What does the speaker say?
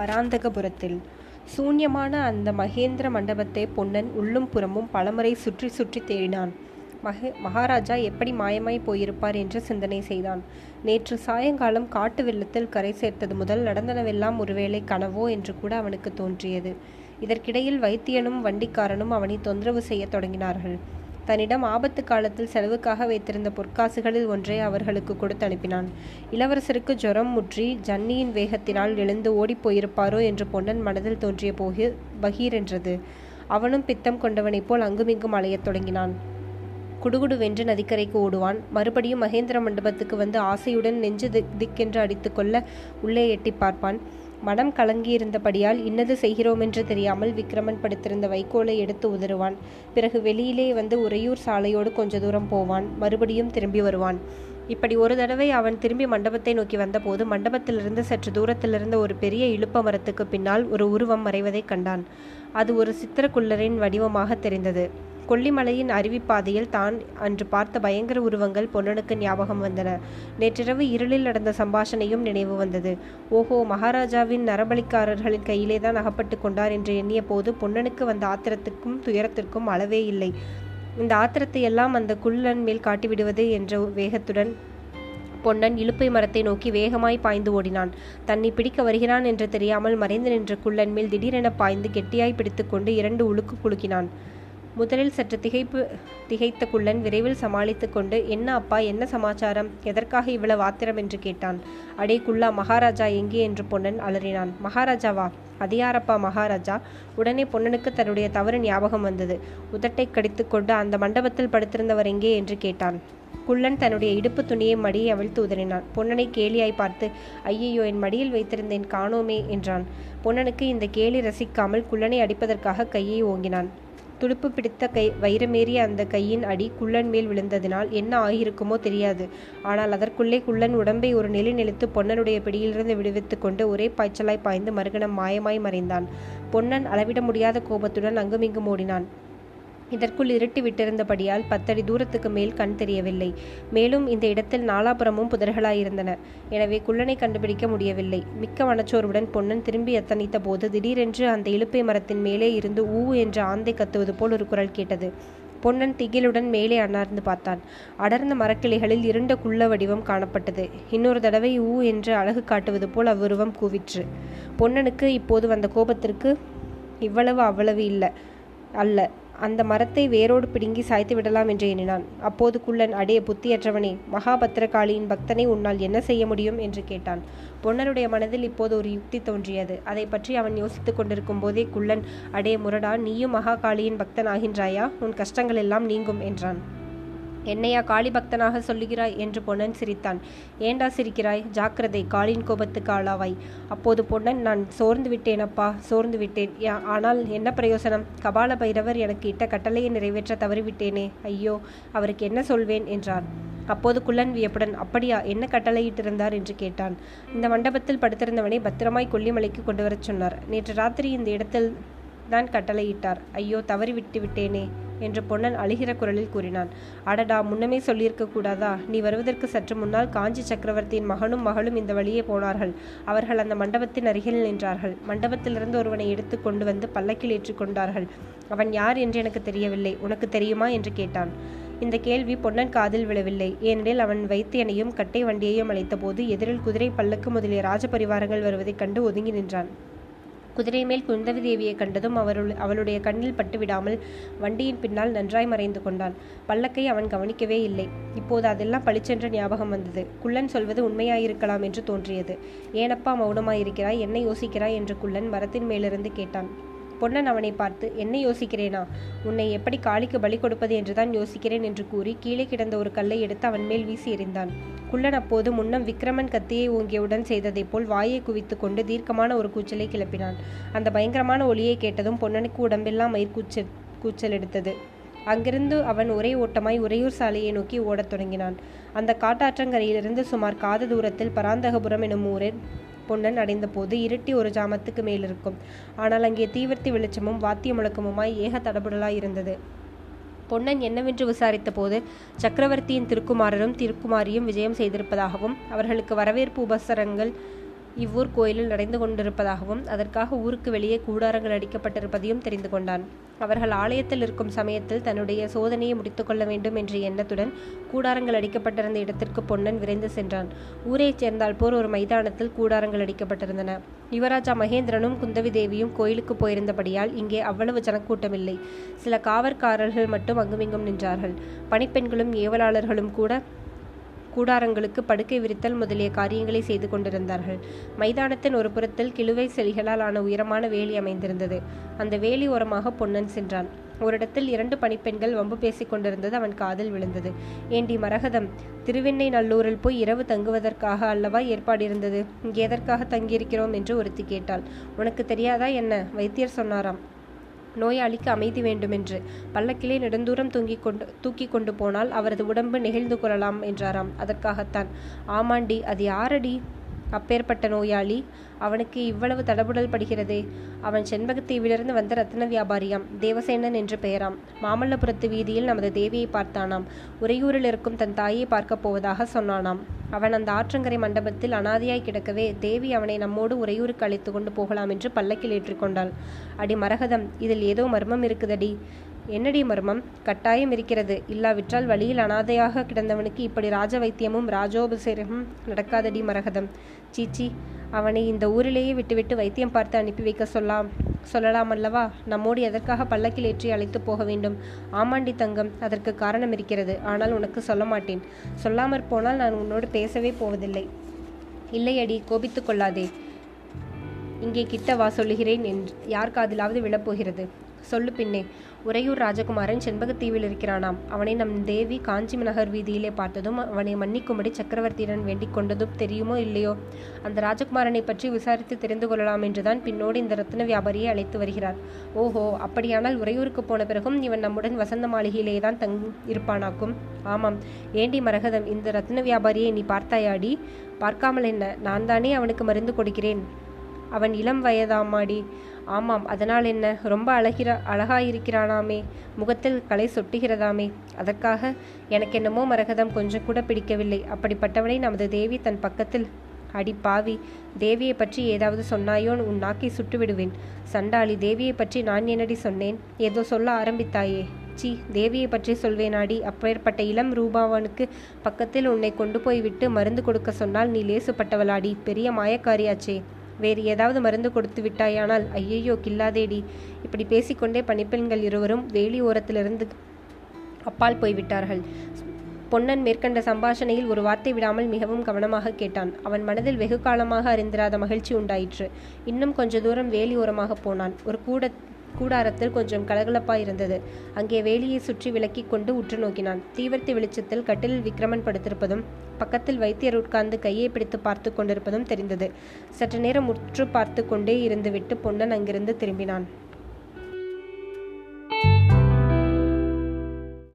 பராந்தகபுரத்தில். சூன்யமான அந்த மகேந்திர மண்டபத்தை பொன்னன் உள்ளும் புறமும் பலமுறை சுற்றி சுற்றி தேடினான். மக மகாராஜா எப்படி மாயமாய் போயிருப்பார் என்று சிந்தனை செய்தான். நேற்று சாயங்காலம் காட்டு வெள்ளத்தில் கரை சேர்த்தது முதல் நடந்தனவெல்லாம் ஒருவேளை கனவோ என்று கூட அவனுக்கு தோன்றியது. இதற்கிடையில் வைத்தியனும் வண்டிக்காரனும் அவனை தொந்தரவு செய்யத் தொடங்கினார்கள். தன்னிடம் ஆபத்து காலத்தில் செலவுக்காக வைத்திருந்த பொற்காசுகளில் ஒன்றை அவர்களுக்கு கொடுத்து அனுப்பினான். இளவரசருக்கு ஜுரம் முற்றி ஜன்னியின் வேகத்தினால் எழுந்து ஓடிப் போயிருப்பாரோ என்று பொன்னன் மனதில் தோன்றிய போகு பகீர் என்றது. அவனும் பித்தம் கொண்டவனைப் போல் அங்குமிங்கும் அலையத் தொடங்கினான். குடுகுடுவென்று நதிக்கரைக்கு ஓடுவான். மறுபடியும் மகேந்திர மண்டபத்துக்கு வந்து ஆசையுடன் நெஞ்சு திக் திக்கென்று அடித்துக்கொள்ள உள்ளே எட்டி பார்ப்பான். மனம் கலங்கியிருந்தபடியால் இன்னது செய்கிறோமென்று தெரியாமல் விக்ரமன் படுத்திருந்த வைக்கோலை எடுத்து உதறுவான். பிறகு வெளியிலே வந்து உறையூர் சாலையோடு கொஞ்ச தூரம் போவான். மறுபடியும் திரும்பி வருவான். இப்படி ஒரு தடவை அவன் திரும்பி மண்டபத்தை நோக்கி வந்தபோது மண்டபத்திலிருந்து சற்று தூரத்திலிருந்த ஒரு பெரிய இழுப்ப மரத்துக்கு பின்னால் ஒரு உருவம் மறைவதைக் கண்டான். அது ஒரு சித்திரக்குள்ளரின் வடிவமாக தெரிந்தது. கொல்லிமலையின் அருவிப்பாதையில் தான் அன்று பார்த்த பயங்கர உருவங்கள் பொன்னனுக்கு ஞாபகம் வந்தன. நேற்றிரவு இருளில் நடந்த சம்பாஷணையும் நினைவு வந்தது. ஓஹோ மகாராஜாவின் நரபலிக்காரர்களின் கையிலே தான் அகப்பட்டு கொண்டார் என்று எண்ணிய போது பொன்னனுக்கு வந்த ஆத்திரத்துக்கும் துயரத்திற்கும் அளவே இல்லை. இந்த ஆத்திரத்தை எல்லாம் அந்த குள்ளன் மேல் காட்டிவிடுவது என்ற வேகத்துடன் பொன்னன் இலுப்பை மரத்தை நோக்கி வேகமாய் பாய்ந்து ஓடினான். தன்னை பிடிக்க வருகிறான் என்று தெரியாமல் மறைந்து நின்ற குள்ளன் மேல் திடீரென பாய்ந்து கெட்டியாய் பிடித்துக்கொண்டு இரண்டு உழுக்கு குலுக்கினான். முதலில் சற்று திகைப்பு திகைத்த குள்ளன் விரைவில் சமாளித்து கொண்டு என்ன அப்பா என்ன சமாச்சாரம்? எதற்காக இவ்வளவு ஆத்திரம்? என்று கேட்டான். அடே குள்ளா மகாராஜா எங்கே? என்று பொன்னன் அலறினான். மகாராஜாவா? அதியாரப்பா மகாராஜா? உடனே பொன்னனுக்கு தன்னுடைய தவறு ஞாபகம் வந்தது. உதட்டை கடித்து கொண்டு அந்த மண்டபத்தில் படுத்திருந்தவர் எங்கே? என்று கேட்டான். குள்ளன் தன்னுடைய இடுப்பு துணியை மடியை அவிழ்த்து உதறினான். பொன்னனை கேலியாய் பார்த்து ஐயையோ என் மடியில் வைத்திருந்தேன் காணோமே என்றான். பொன்னனுக்கு இந்த கேலி ரசிக்காமல் குள்ளனை அடிப்பதற்காக கையை ஓங்கினான். துடுப்பு பிடித்த கை வைரமேறிய அந்த கையின் அடி குள்ளன் மேல் விழுந்ததினால் என்ன ஆகியிருக்குமோ தெரியாது. ஆனால் அதற்குள்ளே குள்ளன் உடம்பை ஒரு நிலை நிலைத்து பொன்னனுடைய பிடியிலிருந்து விடுவித்து கொண்டு ஒரே பாய்ச்சலாய் பாய்ந்து மறுகணம் மாயமாய் மறைந்தான். பொன்னன் அளவிட முடியாத கோபத்துடன் அங்குமிங்கும் ஓடினான். இதற்குள் இருட்டி விட்டிருந்தபடியால் பத்தடி தூரத்துக்கு மேல் கண் தெரியவில்லை. மேலும் இந்த இடத்தில் நாலாபுரமும் புதர்களாயிருந்தன. எனவே குள்ளனை கண்டுபிடிக்க முடியவில்லை. மிக்க மனச்சோர்வுடன் பொன்னன் திரும்பி எத்தனித்த போது திடீரென்று அந்த இழுப்பை மரத்தின் மேலே இருந்து ஊ என்ற ஆந்தை கத்துவது போல் ஒரு குரல் கேட்டது. பொன்னன் திகிலுடன் மேலே அண்ணார்ந்து பார்த்தான். அடர்ந்த மரக்கிளைகளில் இருண்ட குள்ள வடிவம் காணப்பட்டது. இன்னொரு தடவை ஊ என்று அழகு காட்டுவது போல் அவ்வுருவம் கூவிற்று. பொன்னனுக்கு இப்போது வந்த கோபத்திற்கு இவ்வளவு அவ்வளவு இல்லை அல்ல. அந்த மரத்தை வேரோடு பிடுங்கி சாய்த்து விடலாம் என்று எண்ணினான். அப்போது குள்ளன் அடைய புத்தியற்றவனே மகாபத்திரகாளியின் பக்தனை உன்னால் என்ன செய்ய முடியும்? என்று கேட்டான். பொன்னனுடைய மனதில் இப்போது ஒரு யுக்தி தோன்றியது. அதை பற்றி அவன் யோசித்துக் கொண்டிருக்கும் போதே குள்ளன் அடே முரடா நீயும் மகாகாளியின் பக்தன் ஆகின்றாயா உன் கஷ்டங்கள் எல்லாம் நீங்கும் என்றான். என்னையா காளி பக்தனாக சொல்லுகிறாய்? என்று பொன்னன் சிரித்தான். ஏண்டா சிரிக்கிறாய்? ஜாக்கிரதை காளின் கோபத்துக்கு ஆளாவாய். அப்போது பொன்னன் நான் சோர்ந்து விட்டேனப்பா சோர்ந்து விட்டேன். ஆனால் என்ன பிரயோசனம்? கபால பைரவர் எனக்கு இட்ட கட்டளையை நிறைவேற்ற தவறிவிட்டேனே. ஐயோ அவருக்கு என்ன சொல்வேன்? என்றார். அப்போது குள்ளன் வியப்புடன் அப்படியா என்ன கட்டளையிட்டிருந்தார்? என்று கேட்டான். இந்த மண்டபத்தில் படுத்திருந்தவனை பத்திரமாய் கொல்லிமலைக்கு கொண்டு வரச் சொன்னார். நேற்று ராத்திரி இந்த இடத்தில் தான் கட்டளையிட்டார். ஐயோ தவறி விட்டு விட்டேனே என்று பொன்னன் அழுகிற குரலில் கூறினான். அடடா முன்னமே சொல்லியிருக்க கூடாதா? நீ வருவதற்கு சற்று முன்னால் காஞ்சி சக்கரவர்த்தியின் மகனும் மகளும் இந்த வழியே போனார்கள். அவர்கள் அந்த மண்டபத்தின் அருகில் நின்றார்கள். மண்டபத்திலிருந்து ஒருவனை எடுத்து கொண்டு வந்து பல்லக்கில் ஏற்றிக்கொண்டார்கள் அவன் யார் என்று எனக்கு தெரியவில்லை. உனக்கு தெரியுமா? என்று கேட்டான். இந்த கேள்வி பொன்னன் காதில் விழவில்லை. ஏனெனில் அவன் வைத்தியனையும் கட்டை வண்டியையும் அழைத்தபோது எதிரில் குதிரை பல்லக்கு முதலிய ராஜபரிவாரங்கள் வருவதைக் கண்டு ஒதுங்கி நின்றான். குதிரை மேல் குந்தவி தேவியை கண்டதும் அவருள் அவளுடைய கண்ணில் பட்டுவிடாமல் வண்டியின் பின்னால் நன்றாய் மறைந்து கொண்டான் பல்லக்கை அவன் கவனிக்கவே இல்லை. இப்போது அதெல்லாம் பளிச்சென்ற ஞாபகம் வந்தது. குள்ளன் சொல்வது உண்மையாயிருக்கலாம் என்று தோன்றியது. ஏனப்பா மௌனமாயிருக்கிறாய்? என்ன யோசிக்கிறாய்? என்று குள்ளன் மரத்தின் மேலிருந்து கேட்டான். பொன்னன் அவனை பார்த்து என்ன யோசிக்கிறேனா? உன்னை எப்படி காளிக்கு பலி கொடுப்பது என்றுதான் யோசிக்கிறேன் என்று கூறி கீழே கிடந்த ஒரு கல்லை எடுத்து அவன் மேல் வீசி எறிந்தான். குள்ளன் அப்போது முன்னம் விக்ரமன் கத்தியை ஓங்கியவுடன் செய்ததைப் போல் வாயை குவித்து கொண்டு தீர்க்கமான ஒரு கூச்சலை கிளப்பினான். அந்த பயங்கரமான ஒளியை கேட்டதும் பொன்னனுக்கு உடம்பெல்லாம் மயிர் கூச்சல் கூச்சல் எடுத்தது. அங்கிருந்து அவன் ஒரே ஓட்டமாய் உறையூர் சாலையை நோக்கி ஓடத் தொடங்கினான். அந்த காட்டாற்றங்கரையிலிருந்து சுமார் காத தூரத்தில் பராந்தகபுரம் எனும் ஊரில் பொன்னன் அடைந்தபோது இருட்டி ஒரு ஜாமத்துக்கு மேலிருக்கும். ஆனால் அங்கே தீவிர்த்தி வெளிச்சமும் வாத்திய முழக்கமுமாய் ஏக தடபுடலாய் இருந்தது. பொன்னன் என்னவென்று விசாரித்த போது சக்கரவர்த்தியின் திருக்குமாரரும் திருக்குமாரியும் விஜயம் செய்திருப்பதாகவும் அவர்களுக்கு வரவேற்பு உபசரங்கள் இவ்வூர் கோயிலில் நடந்து கொண்டிருப்பதாகவும் அதற்காக ஊருக்கு வெளியே கூடாரங்கள் அடிக்கப்பட்டிருப்பதையும் தெரிந்து கொண்டான். அவர்கள் ஆலயத்தில் இருக்கும் சமயத்தில் தன்னுடைய சோதனையை முடித்துக்கொள்ள வேண்டும் என்ற எண்ணத்துடன் கூடாரங்கள் அடிக்கப்பட்டிருந்த இடத்திற்கு பொன்னன் விரைந்து சென்றான். ஊரைச் சேர்ந்தால் போர் ஒரு மைதானத்தில் கூடாரங்கள் அடிக்கப்பட்டிருந்தன. யுவராஜா மகேந்திரனும் குந்தவி தேவியும் கோயிலுக்கு போயிருந்தபடியால் இங்கே அவ்வளவு ஜனக்கூட்டமில்லை. சில காவற்காரர்கள் மட்டும் அங்குமிங்கும் நின்றார்கள். பணிப்பெண்களும் ஏவலாளர்களும் கூட கூடாரங்களுக்கு படுக்கை விரித்தல் முதலிய காரியங்களை செய்து கொண்டிருந்தார்கள். மைதானத்தின் ஒரு புறத்தில் கிழுவை செலிகளால் ஆன உயரமான வேலி அமைந்திருந்தது. அந்த வேலி ஓரமாக பொன்னன் சென்றான். ஒரு இடத்தில் இரண்டு பணிப்பெண்கள் வம்பு பேசிக் கொண்டிருந்தது அவன் காதில் விழுந்தது. ஏண்டி மரகதம் திருவெண்ணை நல்லூரில் போய் இரவு தங்குவதற்காக அல்லவா ஏற்பாடு இருந்தது? இங்கே எதற்காக தங்கியிருக்கிறோம்? என்று ஒருத்தி கேட்டாள். உனக்கு தெரியாதா என்ன? வைத்தியர் சொன்னாராம். நோயாளிக்கு அமைதி வேண்டுமென்று. பல்லக்கிலே நெடுந்தூரம் தூங்கி கொண்டு தூக்கி கொண்டு போனால் அவரது உடம்பு நெகிழ்ந்து கொள்ளலாம் என்றாராம். அதற்காகத்தான் ஆமாண்டி அது யாரடி? அப்பேற்பட்ட நோயாளி. அவனுக்கு இவ்வளவு தடபுடல் படுகிறதே. அவன் செண்பகத்தீவிலிருந்து வந்த ரத்ன வியாபாரியாம் தேவசேனன் என்று பெயராம். மாமல்லபுரத்து வீதியில் நமது தேவியை பார்த்தானாம். உறையூரில் இருக்கும் தன் தாயை பார்க்கப் போவதாக சொன்னானாம். அவன் அந்த ஆற்றங்கரை மண்டபத்தில் அனாதியாய் கிடக்கவே தேவி அவனை நம்மோடு உறையூருக்கு அழைத்து கொண்டு போகலாம் என்று பல்லக்கில் ஏற்றிக்கொண்டாள். அடி மரகதம் இதில் ஏதோ மர்மம் இருக்குதடி. என்னடி மர்மம்? கட்டாயம் இருக்கிறது. இல்லாவிட்டால் வழியில் அனாதையாக கிடந்தவனுக்கு இப்படி ராஜ வைத்தியமும் ராஜோபசேரமும் நடக்காதடி மரகதம். சீச்சி அவனை இந்த ஊரிலேயே விட்டுவிட்டு வைத்தியம் பார்த்து அனுப்பி வைக்க சொல்லாம். சொல்லலாம் அல்லவா? நம்மோடு எதற்காக பல்லக்கில் ஏற்றி அழைத்து போக வேண்டும்? ஆமாண்டி தங்கம் அதற்கு காரணம் இருக்கிறது. ஆனால் உனக்கு சொல்ல மாட்டேன். சொல்லாமற் போனால் நான் உன்னோடு பேசவே போவதில்லை. இல்லையடி கோபித்து கொள்ளாதே. இங்கே கிட்ட வா சொல்லுகிறேன் என்று யார் காதிலாவது விழப்போகிறது? சொல்லு பின்னே. உறையூர் ராஜகுமாரன் செண்பகத்தீவில் இருக்கிறானாம். அவனை நம் தேவி காஞ்சி நகர் வீதியிலே பார்த்ததும் அவனை மன்னிக்கும்படி சக்கரவர்த்தியிடம் வேண்டிக் கொண்டதும் தெரியுமோ இல்லையோ? அந்த ராஜகுமாரனை பற்றி விசாரித்து தெரிந்து கொள்ளலாம் என்றுதான் பின்னோடு இந்த ரத்ன வியாபாரியை அழைத்து வருகிறார். ஓஹோ அப்படியானால் உறையூருக்கு போன பிறகும் இவன் நம்முடன் வசந்த மாளிகையிலே தான் தங் இருப்பானாக்கும்? ஆமாம். ஏண்டி மரகதம் இந்த ரத்ன வியாபாரியை நீ பார்த்தாயாடி? பார்க்காமல் என்ன? நான் தானே அவனுக்கு மருந்து கொடுக்கிறேன். அவன் இளம் வயதாமாடி ஆமாம் அதனால் என்ன? ரொம்ப அழகிற அழகாயிருக்கிறானாமே. முகத்தில் கலை சொட்டுகிறதாமே. அதற்காக எனக்கு என்னமோ மரகதம் கொஞ்சம் கூட பிடிக்கவில்லை. அப்படிப்பட்டவனை நமது தேவி தன் பக்கத்தில் அடி பாவி. தேவியை பற்றி ஏதாவது சொன்னாயோன்னு உன் நாக்கை சுட்டு விடுவேன் சண்டாளி தேவியை பற்றி நான் என்னடி சொன்னேன்? ஏதோ சொல்ல ஆரம்பித்தாயே. சி தேவியை பற்றி சொல்வேனாடி. அப்பேற்பட்ட இளம் ரூபாவனுக்கு பக்கத்தில் உன்னை கொண்டு போய் விட்டு மருந்து கொடுக்க சொன்னால் நீ லேசுப்பட்டவளாடி. பெரிய மாயக்காரியாச்சே. வேறு ஏதாவது மருந்து கொடுத்து விட்டாயானால் ஐயையோ கில்லாதேடி. இப்படி பேசிக்கொண்டே பணிப்பெண்கள் இருவரும் வேலி ஓரத்திலிருந்து அப்பால் போய்விட்டார்கள். பொன்னன் மேற்கண்ட சம்பாஷணையில் ஒரு வார்த்தை விடாமல் மிகவும் கவனமாக கேட்டான். அவன் மனதில் வெகு காலமாக அறிந்திராத மகிழ்ச்சி உண்டாயிற்று. இன்னும் கொஞ்ச தூரம் வேலி ஓரமாக போனான். ஒரு கூட கூடாரத்தில் கொஞ்சம் கலகலப்பாயிருந்தது அங்கே வேலியை சுற்றி விலக்கிக் கொண்டு உற்று நோக்கினான். தீவர்த்தி வெளிச்சத்தில் கட்டிலில் விக்ரமன் படுத்திருப்பதும் பக்கத்தில் வைத்தியர் உட்கார்ந்து கையை பிடித்து பார்த்து கொண்டிருப்பதும் தெரிந்தது. சற்று நேரம் உற்று பார்த்து கொண்டே இருந்துவிட்டு பொன்னன் அங்கிருந்து திரும்பினான்.